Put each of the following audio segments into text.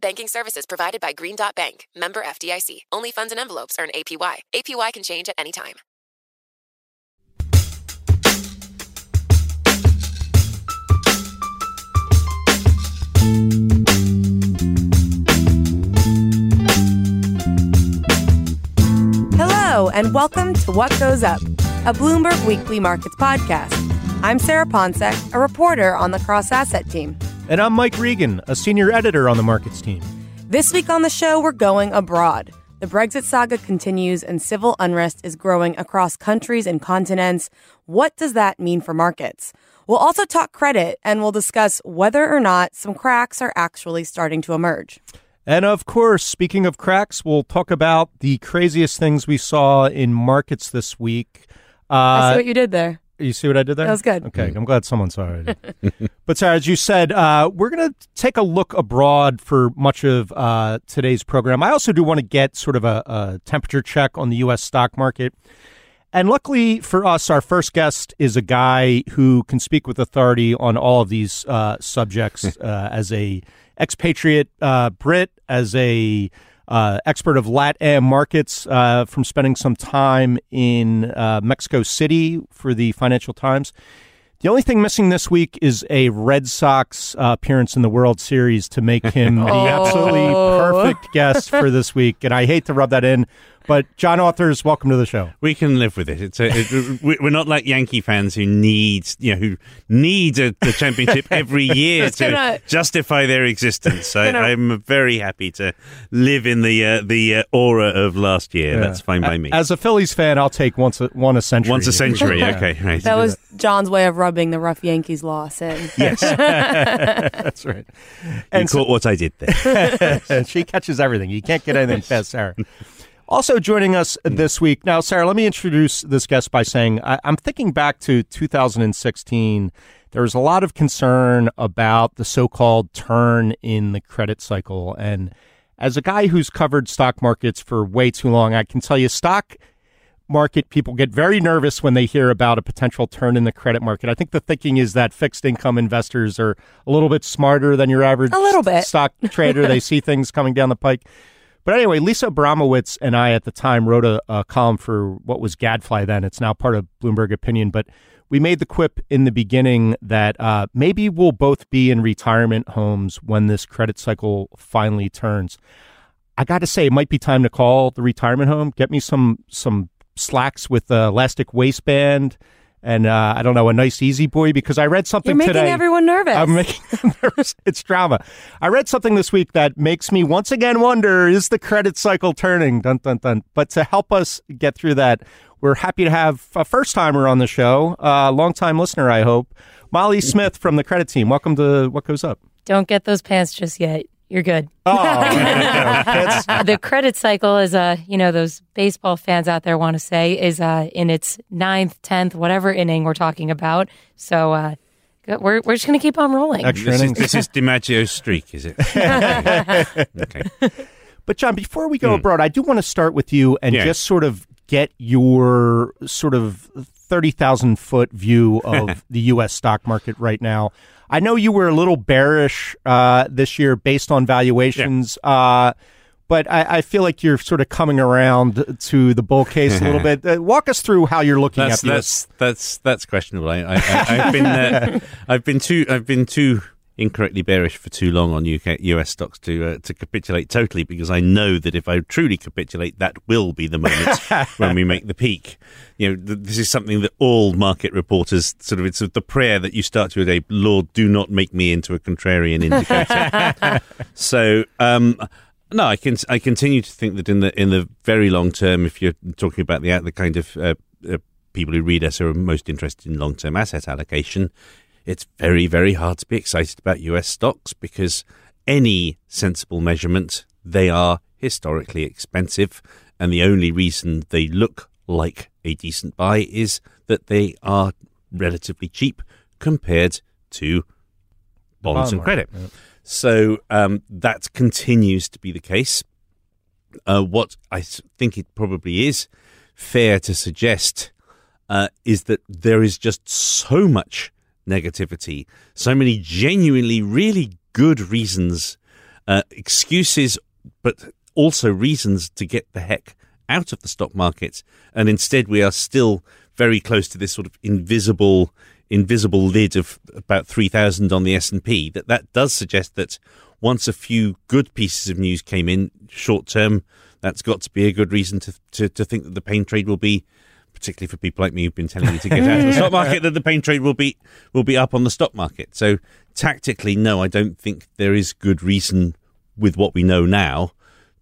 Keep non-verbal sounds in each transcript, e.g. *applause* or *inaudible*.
Banking services provided by Green Dot Bank, member FDIC. Only funds and envelopes earn APY. APY can change at any time. Hello, and welcome to What Goes Up, a Bloomberg Weekly Markets podcast. I'm Sarah Ponczek, a reporter on the Cross Asset team. And I'm Mike Regan, a senior editor on the markets team. This week on the show, we're going abroad. The Brexit saga continues and civil unrest is growing across countries and continents. What does that mean for markets? We'll also talk credit and we'll discuss whether or not some cracks are actually starting to emerge. And of course, speaking of cracks, we'll talk about the craziest things we saw in markets this week. Uh, I see what you did there. You see what I did there? That was good. Okay, I'm glad someone saw it. *laughs* but Sarah, as you said, uh, we're going to take a look abroad for much of uh, today's program. I also do want to get sort of a, a temperature check on the U.S. stock market. And luckily for us, our first guest is a guy who can speak with authority on all of these uh, subjects *laughs* uh, as a expatriate uh, Brit, as a uh, expert of LatAm markets uh, from spending some time in uh, Mexico City for the Financial Times. The only thing missing this week is a Red Sox uh, appearance in the World Series to make him *laughs* the Oh. absolutely perfect guest for this week. And I hate to rub that in, but John Authers, welcome to the show. We can live with it. It's a, it, we- we're not like Yankee fans who need, you know, who need a, the championship *laughs* every year to gonna- justify their existence. I, gonna- I'm very happy to live in the uh, the uh, aura of last year. That's fine by me. As a Phillies fan, I'll take once a, one a century. Once a century. Yeah. Okay, right. That was John's way of rubbing the rough Yankees loss in. yes. *laughs* That's right. you And so- caught what I did there. *laughs* she catches everything. You can't get anything past Sarah. Also joining us hmm. this week. Now, Sarah, let me introduce this guest by saying I, I'm thinking back to 2016. There was a lot of concern about the so called turn in the credit cycle. And as a guy who's covered stock markets for way too long, I can tell you stock market people get very nervous when they hear about a potential turn in the credit market. I think the thinking is that fixed income investors are a little bit smarter than your average A little bit. stock trader. they see things coming down the pike. But anyway, Lisa Abramowicz and I at the time wrote a, a column for what was Gadfly then. It's now part of Bloomberg Opinion. But we made the quip in the beginning that uh, maybe we'll both be in retirement homes when this credit cycle finally turns. I got to say, it might be time to call the retirement home. Get me some some slacks with the elastic waistband and uh, I don't know a nice easy boy because I read something You're making today. everyone nervous. I'm making them *laughs* nervous. It's drama. I read something this week that makes me once again wonder: Is the credit cycle turning? Dun dun dun. But to help us get through that, we're happy to have a first timer on the show, a long time listener, I hope. Molly Smith from the credit team. Welcome to What Goes Up. Don't get those pants just yet. You're good. Oh, *laughs* the credit cycle is, uh, you know, those baseball fans out there want to say is uh, in its ninth, tenth, whatever inning we're talking about. So uh, we're we're just gonna keep on rolling. extra this, is, innings. this is DiMaggio's streak, is it? *laughs* okay. But John, before we go abroad, I do want to start with you and Yeah. just sort of get your sort of thirty thousand foot view of *laughs* the U.S. stock market right now. I know you were a little bearish uh, this year based on valuations. Uh, but I, I feel like you're sort of coming around to the bull case a little *laughs* bit. Uh, walk us through how you're looking That's at this. that's that's that's questionable. I, I, I, I've been uh, *laughs* I've been too I've been too incorrectly bearish for too long on UK US stocks to uh, to capitulate totally because I know that if I truly capitulate, that will be the moment *laughs* when we make the peak. You know, th- this is something that all market reporters sort of it's the prayer that you start your day. Lord, do not make me into a contrarian indicator. *laughs* so. Um, no, I can. I continue to think that in the in the very long term, if you're talking about the the kind of uh, uh, people who read us are most interested in long term asset allocation, it's very very hard to be excited about U.S. stocks because any sensible measurement they are historically expensive, and the only reason they look like a decent buy is that they are relatively cheap compared to bonds and credit. yeah. So um, that continues to be the case. Uh, I think it probably is fair to suggest uh, is that there is just so much negativity, so many genuinely really good reasons, uh, excuses, but also reasons to get the heck out of the stock market. And instead, we are still very close to this sort of invisible invisible lid of about 3000 on the S&P that that does suggest that once a few good pieces of news came in short term that's got to be a good reason to, to to think that the pain trade will be particularly for people like me who've been telling you to get out of the stock market that the pain trade will be will be up on the stock market. So tactically no I don't think there is good reason with what we know now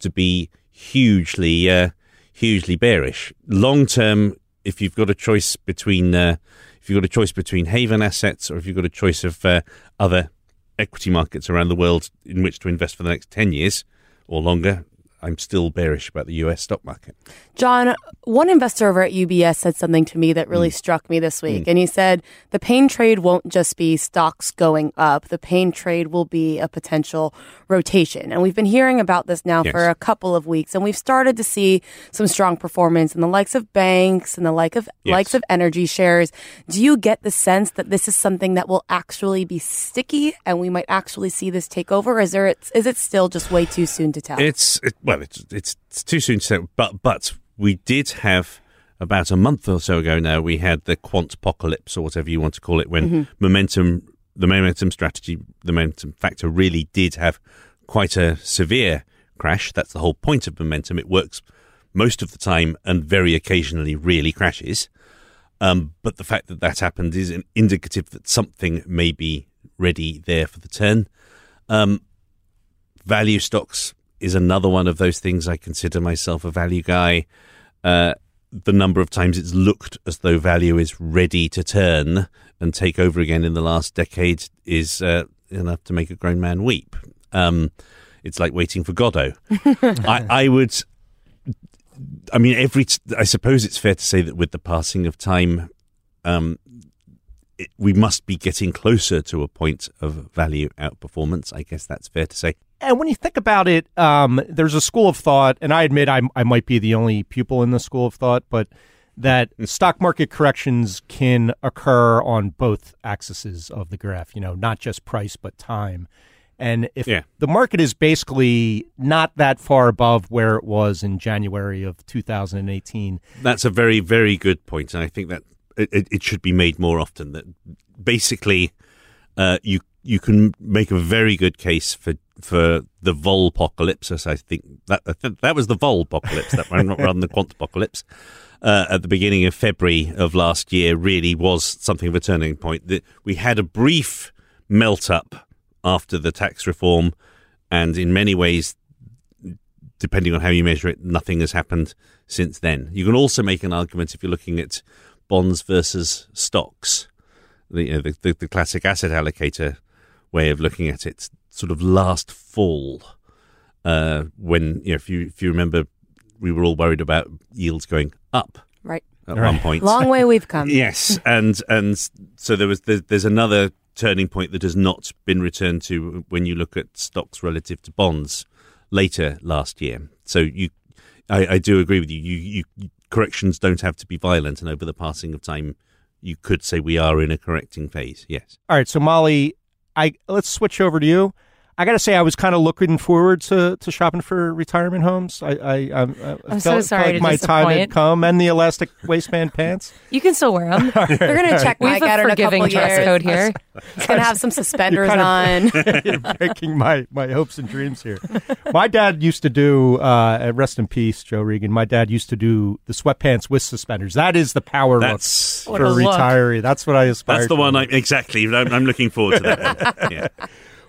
to be hugely uh, hugely bearish. Long term if you've got a choice between uh, if you've got a choice between haven assets or if you've got a choice of uh, other equity markets around the world in which to invest for the next 10 years or longer, I'm still bearish about the US stock market. John, one investor over at UBS said something to me that really mm. struck me this week. Mm. And he said the pain trade won't just be stocks going up, the pain trade will be a potential rotation. And we've been hearing about this now Yes. for a couple of weeks, and we've started to see some strong performance in the likes of banks and the like of Yes. likes of energy shares. Do you get the sense that this is something that will actually be sticky and we might actually see this take over? Or is there is it still just way too soon to tell? It's it, well, it's, it's it's too soon to say, but but we did have about a month or so ago now. We had the quant apocalypse or whatever you want to call it, when momentum, the momentum strategy, the momentum factor really did have quite a severe crash. That's the whole point of momentum. It works most of the time and very occasionally really crashes. Um, but the fact that that happened is an indicative that something may be ready there for the turn. Um, value stocks is another one of those things. I consider myself a value guy. Uh, the number of times it's looked as though value is ready to turn and take over again in the last decade is uh, enough to make a grown man weep. Um, it's like waiting for Godot. *laughs* I, I would. I mean, every. I suppose it's fair to say that with the passing of time, um, it, we must be getting closer to a point of value outperformance. I guess that's fair to say. And when you think about it, um, there's a school of thought, and I admit I, I might be the only pupil in the school of thought, but that stock market corrections can occur on both axes of the graph, you know, not just price, but time. And if Yeah. the market is basically not that far above where it was in January of 2018, That's a very, very good point, and I think that it, it, it should be made more often. That basically, uh, you you can make a very good case for for the Volpocalypse. I think that I think that was the Volpocalypse that ran rather the quant apocalypse. Uh, at the beginning of February of last year, really was something of a turning point. We had a brief melt up after the tax reform, and in many ways, depending on how you measure it, nothing has happened since then. You can also make an argument if you're looking at bonds versus stocks, the, you know, the, the, the classic asset allocator way of looking at it. Sort of last fall, uh, when you know, if you if you remember, we were all worried about yields going up right. at Right. one point. Long way we've come. *laughs* Yes, and and so there was there, there's another turning point that has not been returned to when you look at stocks relative to bonds later last year. So you, I, I do agree with you. You, you. Corrections don't have to be violent, and over the passing of time, you could say we are in a correcting phase. Yes. All right, so Molly, I let's switch over to you. I got to say, I was kind of looking forward to, to shopping for retirement homes. I, I, I, I I'm so felt, sorry felt like to my time had come, and the elastic waistband pants. *laughs* You can still wear them. They're *laughs* going to check We Mike out a in a forgiving couple dress years. code here. He's going to have some *laughs* suspenders kind of- on. You're breaking my, my hopes and dreams here. My dad used to do, uh, rest in peace, Joe Regan. My dad used to do the sweatpants with suspenders. That is the power That's look What for a a look. retiree. That's what I aspire that's the to. one. I, exactly. I'm, I'm looking forward to that. Yeah.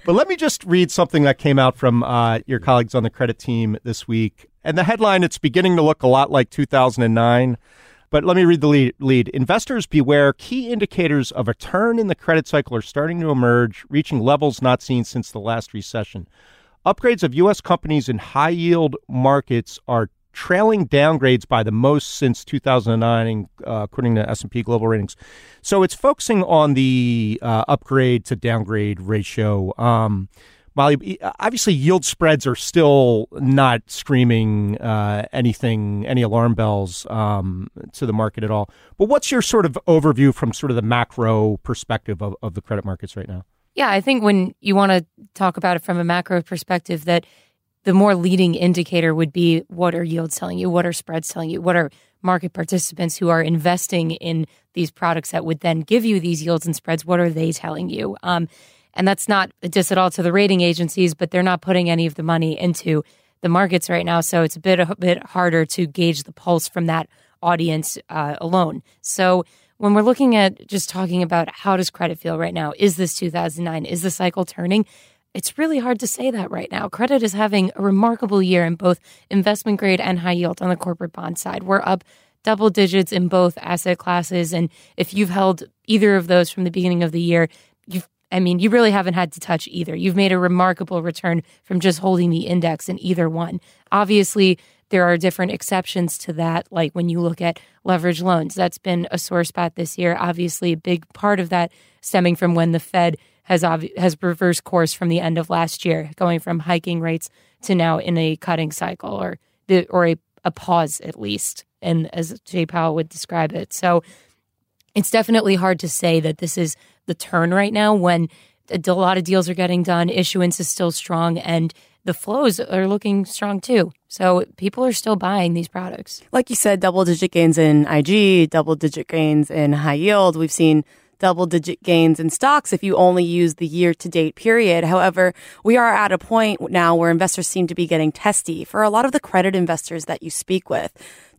But let me just read something that came out from uh, your colleagues on the credit team this week. And the headline, it's beginning to look a lot like 2009. But let me read the lead. lead. Investors beware. Key indicators of a turn in the credit cycle are starting to emerge, reaching levels not seen since the last recession. Upgrades of U.S. companies in high yield markets are trailing downgrades by the most since 2009, uh, according to S&P Global Ratings. So it's focusing on the uh, upgrade to downgrade ratio. Um, Molly, obviously, yield spreads are still not screaming uh, anything, any alarm bells um, to the market at all. But what's your sort of overview from sort of the macro perspective of, of the credit markets right now? Yeah, I think when you want to talk about it from a macro perspective, that the more leading indicator would be what are yields telling you, what are spreads telling you, what are market participants who are investing in these products that would then give you these yields and spreads, what are they telling you? Um, and that's not a diss at all to the rating agencies, but they're not putting any of the money into the markets right now, so it's a bit a bit harder to gauge the pulse from that audience uh, alone. So when we're looking at just talking about how does credit feel right now, is this 2009? Is the cycle turning? It's really hard to say that right now. Credit is having a remarkable year in both investment grade and high yield on the corporate bond side. We're up double digits in both asset classes. And if you've held either of those from the beginning of the year, you've I mean, you really haven't had to touch either. You've made a remarkable return from just holding the index in either one. Obviously, there are different exceptions to that, like when you look at leverage loans. That's been a sore spot this year. Obviously, a big part of that stemming from when the Fed has obvi- has reversed course from the end of last year, going from hiking rates to now in a cutting cycle or the or a, a pause at least, and as Jay Powell would describe it. So it's definitely hard to say that this is the turn right now when a a lot of deals are getting done, issuance is still strong, and the flows are looking strong too. So people are still buying these products. like you said, double digit gains in IG, double digit gains in high yield. We've seen double digit gains in stocks if you only use the year to date period. However, we are at a point now where investors seem to be getting testy. For a lot of the credit investors that you speak with,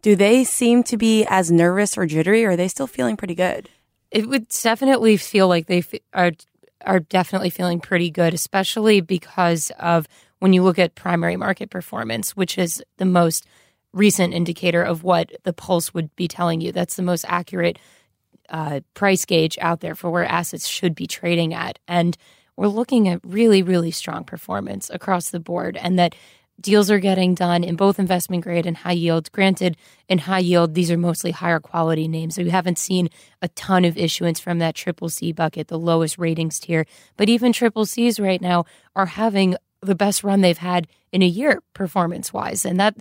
do they seem to be as nervous or jittery or are they still feeling pretty good? It would definitely feel like they f- are are definitely feeling pretty good, especially because of when you look at primary market performance, which is the most recent indicator of what the pulse would be telling you. That's the most accurate uh, price gauge out there for where assets should be trading at. And we're looking at really, really strong performance across the board, and that deals are getting done in both investment grade and high yield. Granted, in high yield, these are mostly higher quality names. So we haven't seen a ton of issuance from that triple C bucket, the lowest ratings tier. But even triple Cs right now are having the best run they've had in a year performance wise. And that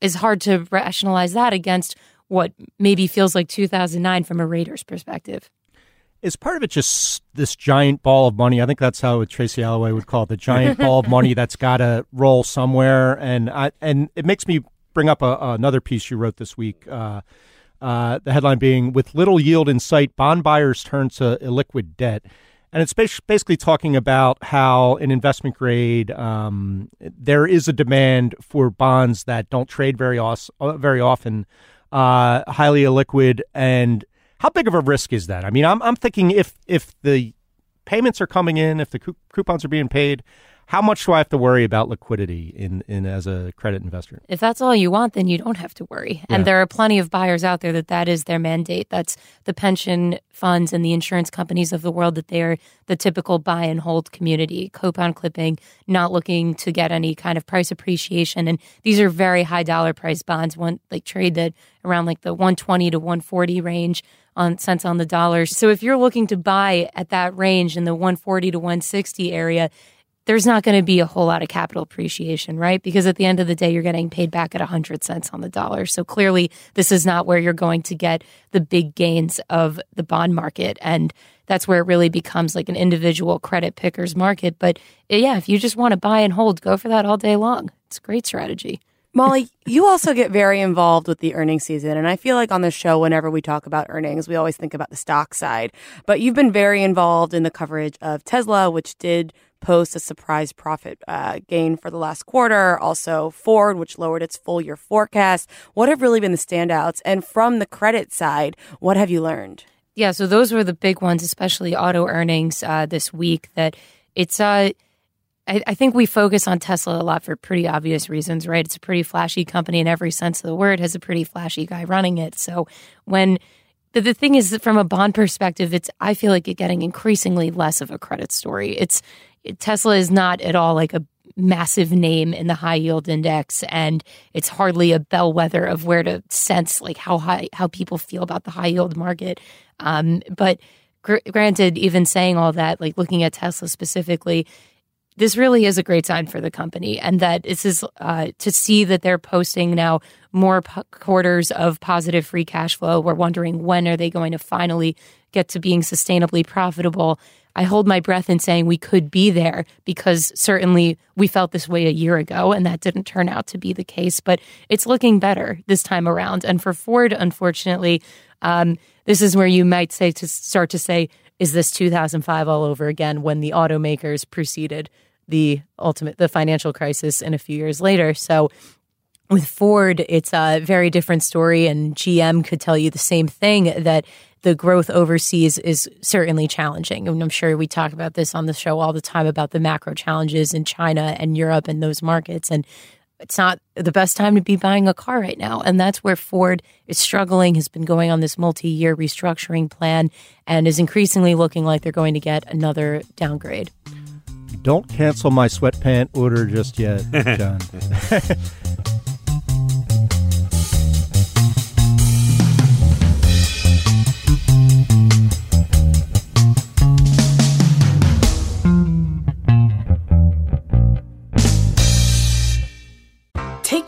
is hard to rationalize that against what maybe feels like 2009 from a Raiders perspective. Is part of it just this giant ball of money? I think that's how Tracy Alloway would call it the giant ball of money that's got to roll somewhere. And I, and it makes me bring up a, another piece you wrote this week. Uh, uh, the headline being "With little yield in sight, bond buyers turn to illiquid debt." And it's basically talking about how in investment grade um, there is a demand for bonds that don't trade very os- very often, uh, highly illiquid, and how big of a risk is that? I mean, I'm I'm thinking if if the payments are coming in, if the coupons are being paid, how much do I have to worry about liquidity in in as a credit investor? If that's all you want, then you don't have to worry. Yeah. And there are plenty of buyers out there that that is their mandate. That's the pension funds and the insurance companies of the world that they are the typical buy and hold community, coupon clipping, not looking to get any kind of price appreciation. And these are very high dollar price bonds, one like trade that around like the 120 to 140 range on cents on the dollar. So if you're looking to buy at that range in the 140 to 160 area, there's not going to be a whole lot of capital appreciation, right? Because at the end of the day, you're getting paid back at 100 cents on the dollar. So clearly, this is not where you're going to get the big gains of the bond market. And that's where it really becomes like an individual credit picker's market. But eh, yeah, if you just want to buy and hold, go for that all day long. It's a great strategy. *laughs* Molly, you also get very involved with the earnings season. And I feel like on the show, whenever we talk about earnings, we always think about the stock side. But you've been very involved in the coverage of Tesla, which did post a surprise profit uh, gain for the last quarter. Also, Ford, which lowered its full year forecast. What have really been the standouts? And from the credit side, what have you learned? Yeah, so those were the big ones, especially auto earnings uh, this week. That it's uh, I, I, think we focus on Tesla a lot for pretty obvious reasons, right? It's a pretty flashy company in every sense of the word, has a pretty flashy guy running it. So when the, the thing is that from a bond perspective, it's I feel like it getting increasingly less of a credit story. It's it, Tesla is not at all like a massive name in the high yield index and it's hardly a bellwether of where to sense like how high how people feel about the high yield market. Um, but gr- granted even saying all that like looking at tesla specifically this really is a great sign for the company and that this is uh, to see that they're posting now more p- quarters of positive free cash flow. We're wondering when are they going to finally get to being sustainably profitable i hold my breath in saying we could be there because certainly we felt this way a year ago and that didn't turn out to be the case but it's looking better this time around. And for ford unfortunately um, this is where you might say to start to say is this 2005 all over again when the automakers preceded the ultimate the financial crisis and a few years later? So with Ford, it's a very different story, and GM could tell you the same thing that the growth overseas is certainly challenging. And I'm sure we talk about this on the show all the time about the macro challenges in China and Europe and those markets. And it's not the best time to be buying a car right now. And that's where Ford is struggling, has been going on this multi year restructuring plan, and is increasingly looking like they're going to get another downgrade. Don't cancel my sweatpant order just yet, *laughs* John. *laughs*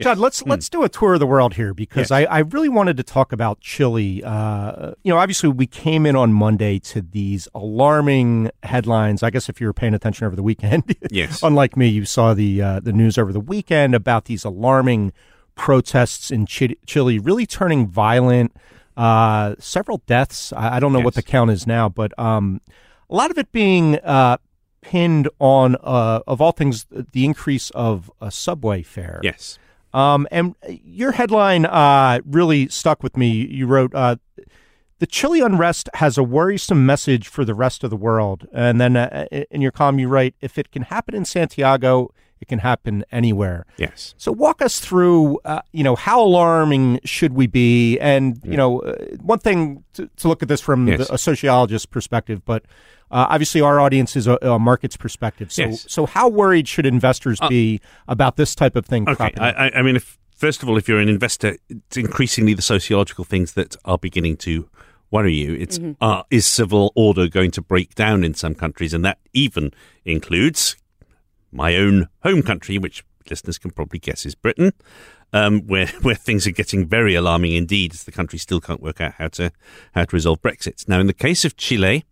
John, let's mm. let's do a tour of the world here because yes. I, I really wanted to talk about Chile. Uh, you know, obviously we came in on Monday to these alarming headlines. I guess if you were paying attention over the weekend, *laughs* yes. unlike me, you saw the uh, the news over the weekend about these alarming protests in Chile, really turning violent. Uh, several deaths. I, I don't know yes. what the count is now, but um, a lot of it being uh, pinned on, uh, of all things, the increase of a subway fare. Yes. Um, and your headline uh, really stuck with me. You wrote, uh, The Chile unrest has a worrisome message for the rest of the world. And then uh, in your column, you write, If it can happen in Santiago, it can happen anywhere. Yes. So walk us through, uh, you know, how alarming should we be? And, you know, uh, one thing to, to, look at this from yes. the, a sociologist's perspective, but uh, obviously, our audience is a, a market's perspective. So, yes. so how worried should investors uh, be about this type of thing? Okay, I, I, mean, if, first of all, if you're an investor, it's increasingly the sociological things that are beginning to worry you. It's mm-hmm. uh, is civil order going to break down in some countries, and that even includes my own home country, which listeners can probably guess is Britain. Um, *laughs* where where things are getting very alarming indeed, as the country still can't work out how to how to resolve Brexit. Now, in the case of Chile,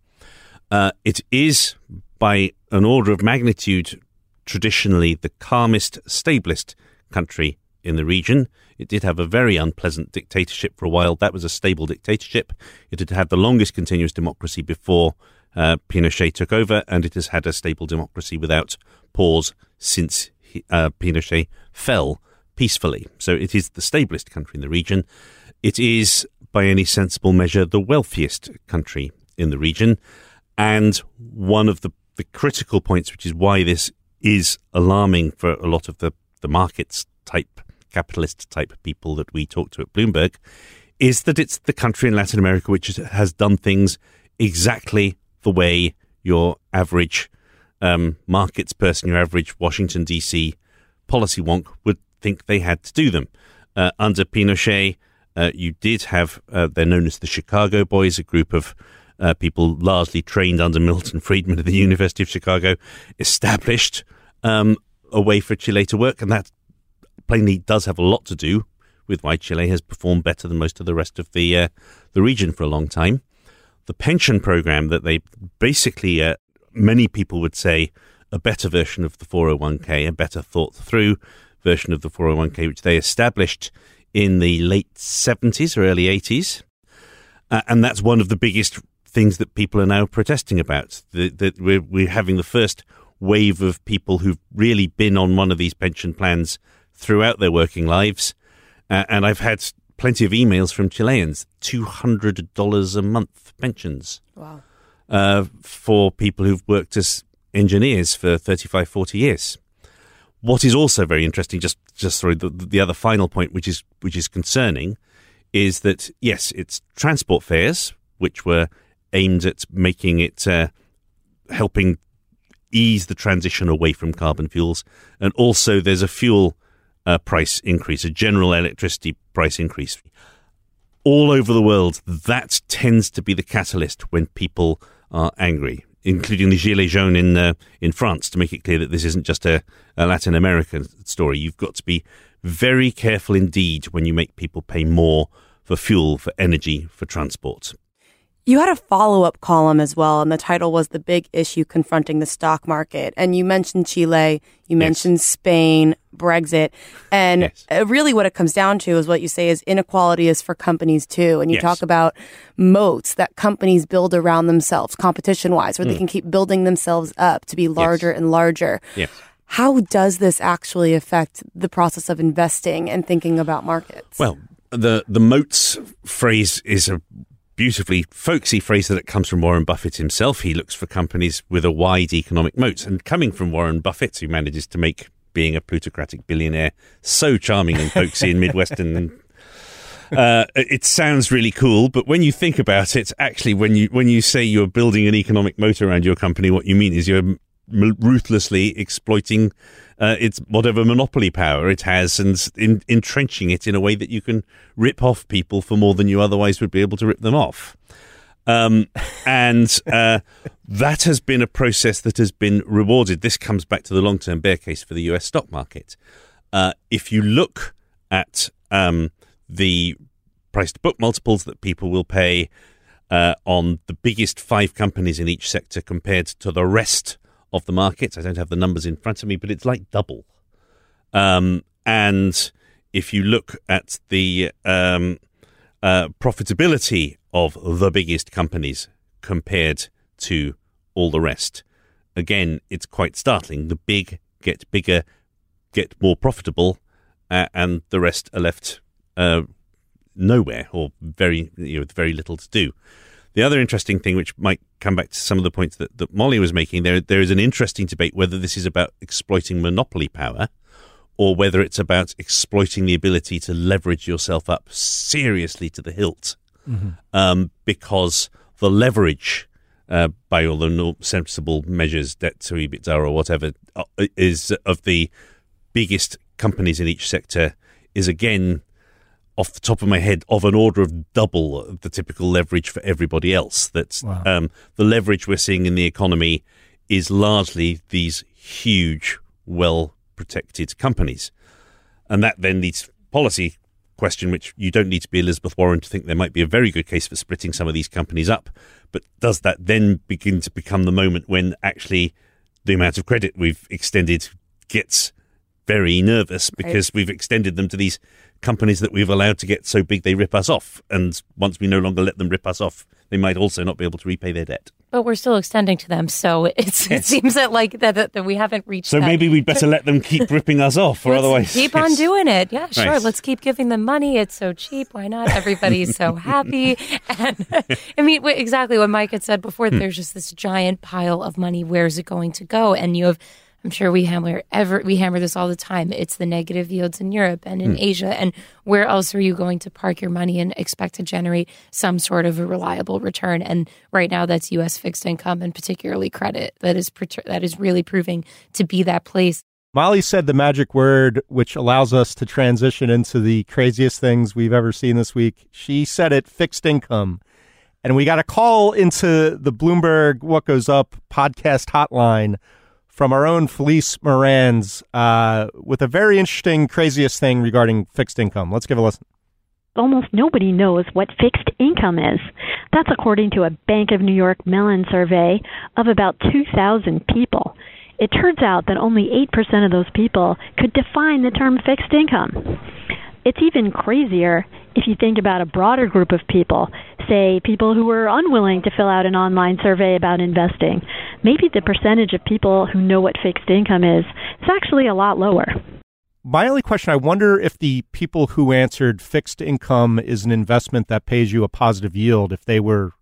uh, it is, by an order of magnitude, traditionally the calmest, stablest country in the region. It did have a very unpleasant dictatorship for a while. That was a stable dictatorship. It had had the longest continuous democracy before uh, Pinochet took over, and it has had a stable democracy without pause since he, uh, Pinochet fell peacefully. So it is the stablest country in the region. It is, by any sensible measure, the wealthiest country in the region. And one of the, the critical points, which is why this is alarming for a lot of the, the markets type, capitalist type people that we talk to at Bloomberg, is that it's the country in Latin America which has done things exactly the way your average um, markets person, your average Washington, D.C. policy wonk would think they had to do them. Uh, under Pinochet, uh, you did have, uh, they're known as the Chicago Boys, a group of uh, people largely trained under Milton Friedman at the University of Chicago, established um, a way for Chile to work. And that plainly does have a lot to do with why Chile has performed better than most of the rest of the, uh, the region for a long time. The pension program that they basically, uh, many people would say, a better version of the 401k, a better thought through version of the 401k, which they established in the late 70s or early 80s. Uh, and that's one of the biggest things that people are now protesting about. That we're, we're having the first wave of people who've really been on one of these pension plans throughout their working lives. Uh, and I've had plenty of emails from Chileans $200 a month pensions. Wow. Uh, for people who've worked as engineers for 35, 40 years. What is also very interesting, just just sorry, the, the other final point, which is which is concerning, is that yes, it's transport fares which were aimed at making it uh, helping ease the transition away from carbon fuels, and also there's a fuel uh, price increase, a general electricity price increase. All over the world, that tends to be the catalyst when people are angry including the Gilets jaunes in uh, in France, to make it clear that this isn't just a, a, Latin American story. You've got to be very careful indeed when you make people pay more for fuel, for energy, for transport. You had a follow up column as well, and the title was The Big Issue Confronting the Stock Market. And you mentioned Chile, you mentioned yes. Spain, Brexit. And yes. Uh, really, what it comes down to is what you say is inequality is for companies too. And you yes. talk about moats that companies build around themselves, competition wise, where mm. they can keep building themselves up to be larger and larger. How does this actually affect the process of investing and thinking about markets? Well, the the moats phrase is a beautifully folksy phrase that comes from Warren Buffett himself. He looks for companies with a wide economic moat. And coming from Warren Buffett, who manages to make being a plutocratic billionaire so charming and folksy and Midwestern. *laughs* Uh, it sounds really cool, but when you think about it, actually, when you when you say you're building an economic moat around your company, what you mean is you're ruthlessly exploiting uh, its whatever monopoly power it has and in, entrenching it in a way that you can rip off people for more than you otherwise would be able to rip them off. Um, and uh, that has been a process that has been rewarded. This comes back to the long term bear case for the US stock market. Uh, if you look at um, the price to book multiples that people will pay uh, on the biggest five companies in each sector compared to the rest of the markets. I don't have the numbers in front of me, but it's like double. Um, and if you look at the um, uh, profitability of the biggest companies compared to all the rest, again, it's quite startling. The big get bigger, get more profitable, uh, and the rest are left uh, nowhere or very you know, very little to do. The other interesting thing, which might come back to some of the points that, that Molly was making, there there is an interesting debate whether this is about exploiting monopoly power or whether it's about exploiting the ability to leverage yourself up seriously to the hilt. Mm-hmm. Um, because the leverage uh, by all the sensible measures, debt to EBITDA or whatever, uh, is of the biggest companies in each sector is again off the top of my head of an order of double the typical leverage for everybody else. That's wow. um, the leverage we're seeing in the economy is largely these huge, well protected companies, and that then leads policy question, which you don't need to be Elizabeth Warren to think there might be a very good case for splitting some of these companies up. But does that then begin to become the moment when actually the amount of credit we've extended gets very nervous because right. we've extended them to these companies that we've allowed to get so big they rip us off. And once we no longer let them rip us off, they might also not be able to repay their debt. But we're still extending to them, so *laughs* yes. it seems that like that, that, that, we haven't reached. So that. maybe we'd better let them keep ripping us off, or otherwise keep yes. on doing it. Yeah, sure. Right. Let's keep giving them money. It's so cheap. Why not? Everybody's so happy. *laughs* And I mean, exactly what Mike had said before. Hmm. There's just this giant pile of money. Where's it going to go? And you have I'm sure we hammer ever we hammer this all the time. It's the negative yields in Europe and in hmm. Asia. And where else are you going to park your money and expect to generate some sort of a reliable return? And right now, that's U.S. fixed income and particularly credit that is that is really proving to be that place. Molly said the magic word, which allows us to transition into the craziest things we've ever seen this week. She said it fixed income. And we got a call into the Bloomberg What Goes Up podcast hotline from our own Felice Maranz uh, with a very interesting, craziest thing regarding fixed income. Let's give a listen. Almost nobody knows what fixed income is. That's according to a Bank of New York Mellon survey of about 2,000 people. It turns out that only 8% of those people could define the term fixed income. It's even crazier if you think about a broader group of people, say people who were unwilling to fill out an online survey about investing. Maybe the percentage of people who know what fixed income is is actually a lot lower. My only question I wonder if the people who answered fixed income is an investment that pays you a positive yield, if they were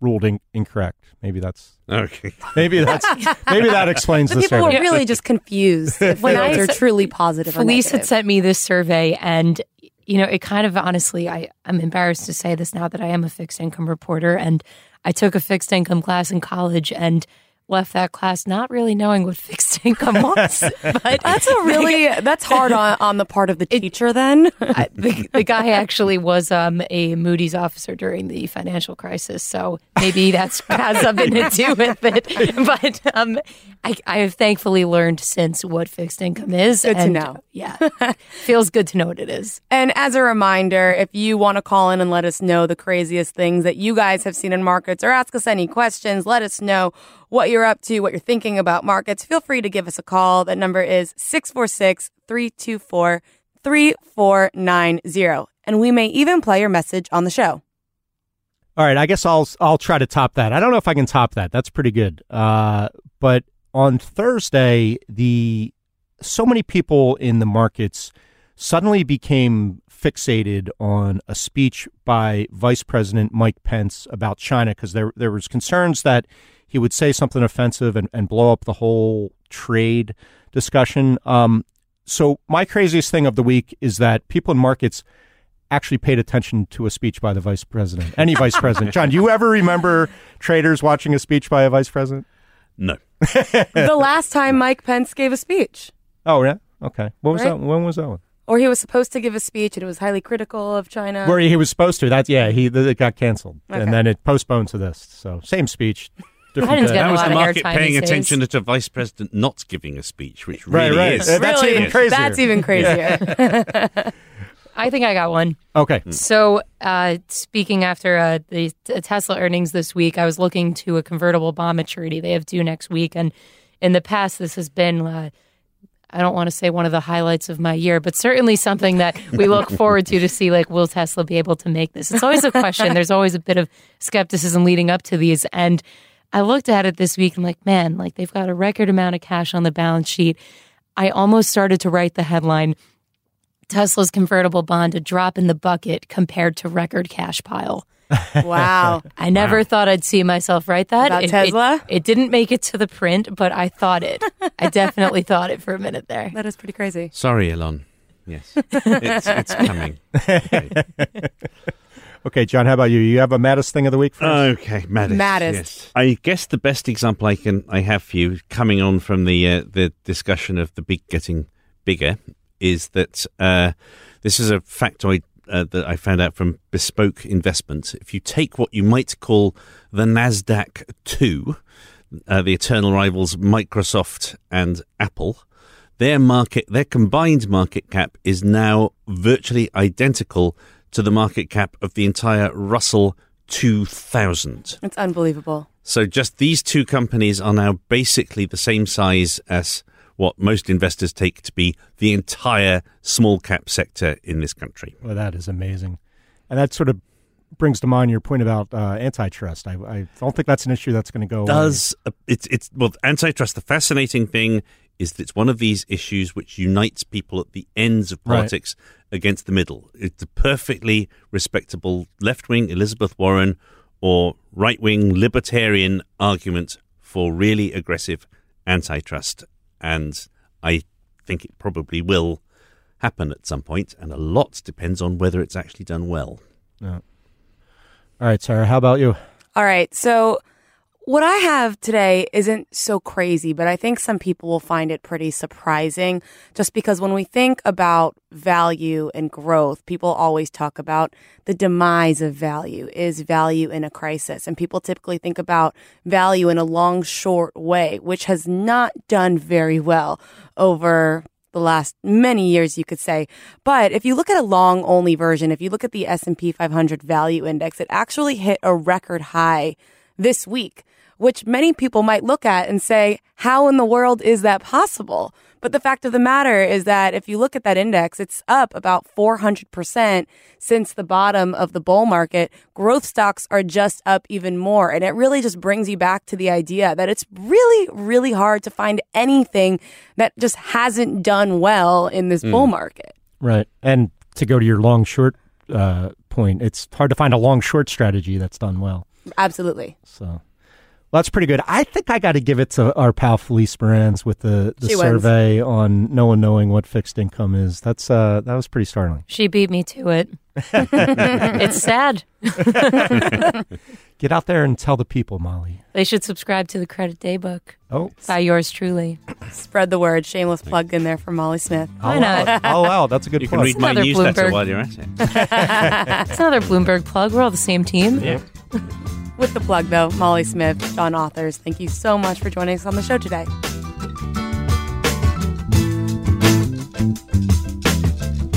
ruled in- incorrect. Maybe that's Okay. *laughs* maybe that's maybe that explains the, The people survey. were really just confused *laughs* if When I they're truly positive. or Felice had sent me this survey, and you know, it kind of honestly, I I'm embarrassed to say this now that I am a fixed income reporter, and I took a fixed income class in college, and left that class not really knowing what fixed income was. *laughs* but That's a really that's hard on, on the part of the teacher. Then I, the, the *laughs* guy actually was um, a Moody's officer during the financial crisis, so maybe that's has something to do with it. *laughs* But um, I, I have thankfully learned since what fixed income is. Good to and, know. Yeah, feels good to know what it is. And as a reminder, if you want to call in and let us know the craziest things that you guys have seen in markets or ask us any questions, let us know what you're up to, what you're thinking about markets, feel free to give us a call. That number is 646 324 3490. And we may even play your message on the show. All right, I guess I'll I'll try to top that. I don't know if I can top that. That's pretty good. Uh, but on Thursday, the so many people in the markets suddenly became fixated on a speech by Vice President Mike Pence about China because there there was concerns that he would say something offensive and, and blow up the whole trade discussion. Um, so my craziest thing of the week is that people in markets actually paid attention to a speech by the vice president, any vice president. John, do you ever remember traders watching a speech by a vice president? No. the last time Mike Pence gave a speech, Oh, yeah. Okay. What was Right. that? When was that one? or he was supposed to give a speech and it was highly critical of China. Where he was supposed to. That's yeah. He it got canceled, Okay. and then it postponed to this. So same speech, different Biden's day. got That was lot the market paying these days. attention to a vice president not giving a speech, which Right, really right. is. Uh, that's Really? even crazier. That's even crazier. *laughs* I think I got one. Okay. So, uh, speaking after uh, the t- Tesla earnings this week, I was looking to a convertible bond maturity they have due next week, and in the past, this has been. Uh, I don't want to say one of the highlights of my year, but certainly something that we look *laughs* forward to to see like will Tesla be able to make this? It's always a question. There's always a bit of skepticism leading up to these and I looked at it this week and like, man, like they've got a record amount of cash on the balance sheet. I almost started to write the headline Tesla's convertible bond a drop in the bucket compared to record cash pile. *laughs* wow. I never thought I'd see myself write that. About It- it- Tesla? It, didn't make it to the print, but I thought it. I definitely *laughs* thought it for a minute there. That is pretty crazy. Sorry, Elon. Yes. it's, it's coming. *laughs* Okay. Okay, John. How about you? You have a maddest thing of the week for us? Okay, maddest. Maddest. Yes. I guess the best example I can I have for you, coming on from the uh, the discussion of the big getting bigger, is that uh, this is a factoid uh, that I found out from Bespoke Investments. If you take what you might call the Nasdaq two, uh, the eternal rivals Microsoft and Apple, their market, their combined market cap is now virtually identical to the market cap of the entire Russell 2000. It's unbelievable. So just these two companies are now basically the same size as what most investors take to be the entire small cap sector in this country. Well, that is amazing, and that sort of brings to mind your point about uh, antitrust. I, I don't think that's an issue that's going to go. away. Does uh, it's it's well antitrust? The fascinating thing is that it's one of these issues which unites people at the ends of Right. politics against the middle. It's a perfectly respectable left wing Elizabeth Warren or right wing libertarian argument for really aggressive antitrust. and I think it probably will happen at some point, and a lot depends on whether it's actually done well. Yeah. All right, Sarah, how about you? All right. So, what I have today isn't so crazy, but I think some people will find it pretty surprising just because when we think about value and growth, people always talk about the demise of value. Is value in a crisis? And people typically think about value in a long, short way, which has not done very well over the last many years you could say but if you look at a long only version if you look at the S&P 500 value index it actually hit a record high this week which many people might look at and say, how in the world is that possible? But the fact of the matter is that if you look at that index, it's up about 400% since the bottom of the bull market. Growth stocks are just up even more. And it really just brings you back to the idea that it's really, really hard to find anything that just hasn't done well in this mm. bull market. Right. And to go to your long short uh, point, it's hard to find a long short strategy that's done well. Absolutely. So. Well, that's pretty good. I think I got to give it to our pal Felice Maranz with the, the survey wins. on no one knowing what fixed income is. That's uh, that was pretty startling. She beat me to it. *laughs* it's sad. *laughs* Get out there and tell the people, Molly. They should subscribe to the Credit Daybook. Oh, by yours truly. Spread the word. Shameless plug in there for Molly Smith. Why not? Oh wow, that's a good. You plug. can read my newsletter Bloomberg. while you're at it. *laughs* it's another Bloomberg plug. We're all the same team. Yeah. With the plug, though, Molly Smith, John Authers, thank you so much for joining us on the show today.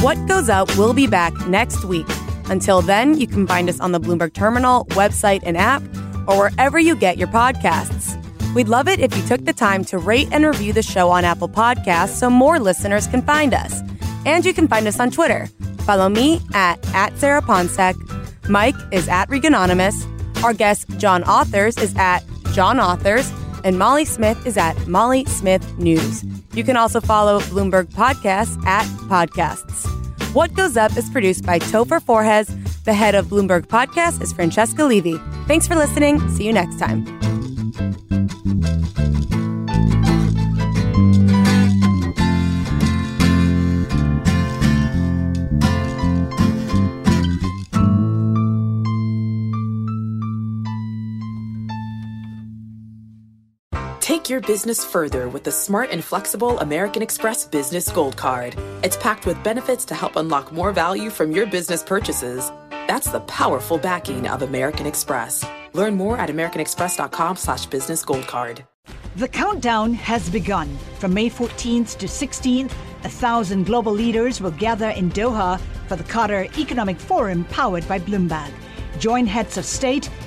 What Goes Up will be back next week. Until then, you can find us on the Bloomberg Terminal, website, and app, or wherever you get your podcasts. We'd love it if you took the time to rate and review the show on Apple Podcasts so more listeners can find us. And you can find us on Twitter. Follow me at, at Sarah Ponczek. Mike is at Reganonymous. Our guest, John Authers, is at John Authers, and Molly Smith is at Molly Smith News. You can also follow Bloomberg Podcasts at Podcasts. What Goes Up is produced by Topher Forhecz. The head of Bloomberg Podcast is Francesca Levy. Thanks for listening. See you next time. Your business further with the smart and flexible American Express Business Gold Card. It's packed with benefits to help unlock more value from your business purchases. That's the powerful backing of American Express. Learn more at americanexpress.com slash business gold card. The countdown has begun. From May 14th to 16th, a thousand global leaders will gather in Doha for the Qatar Economic Forum powered by Bloomberg. Join heads of state,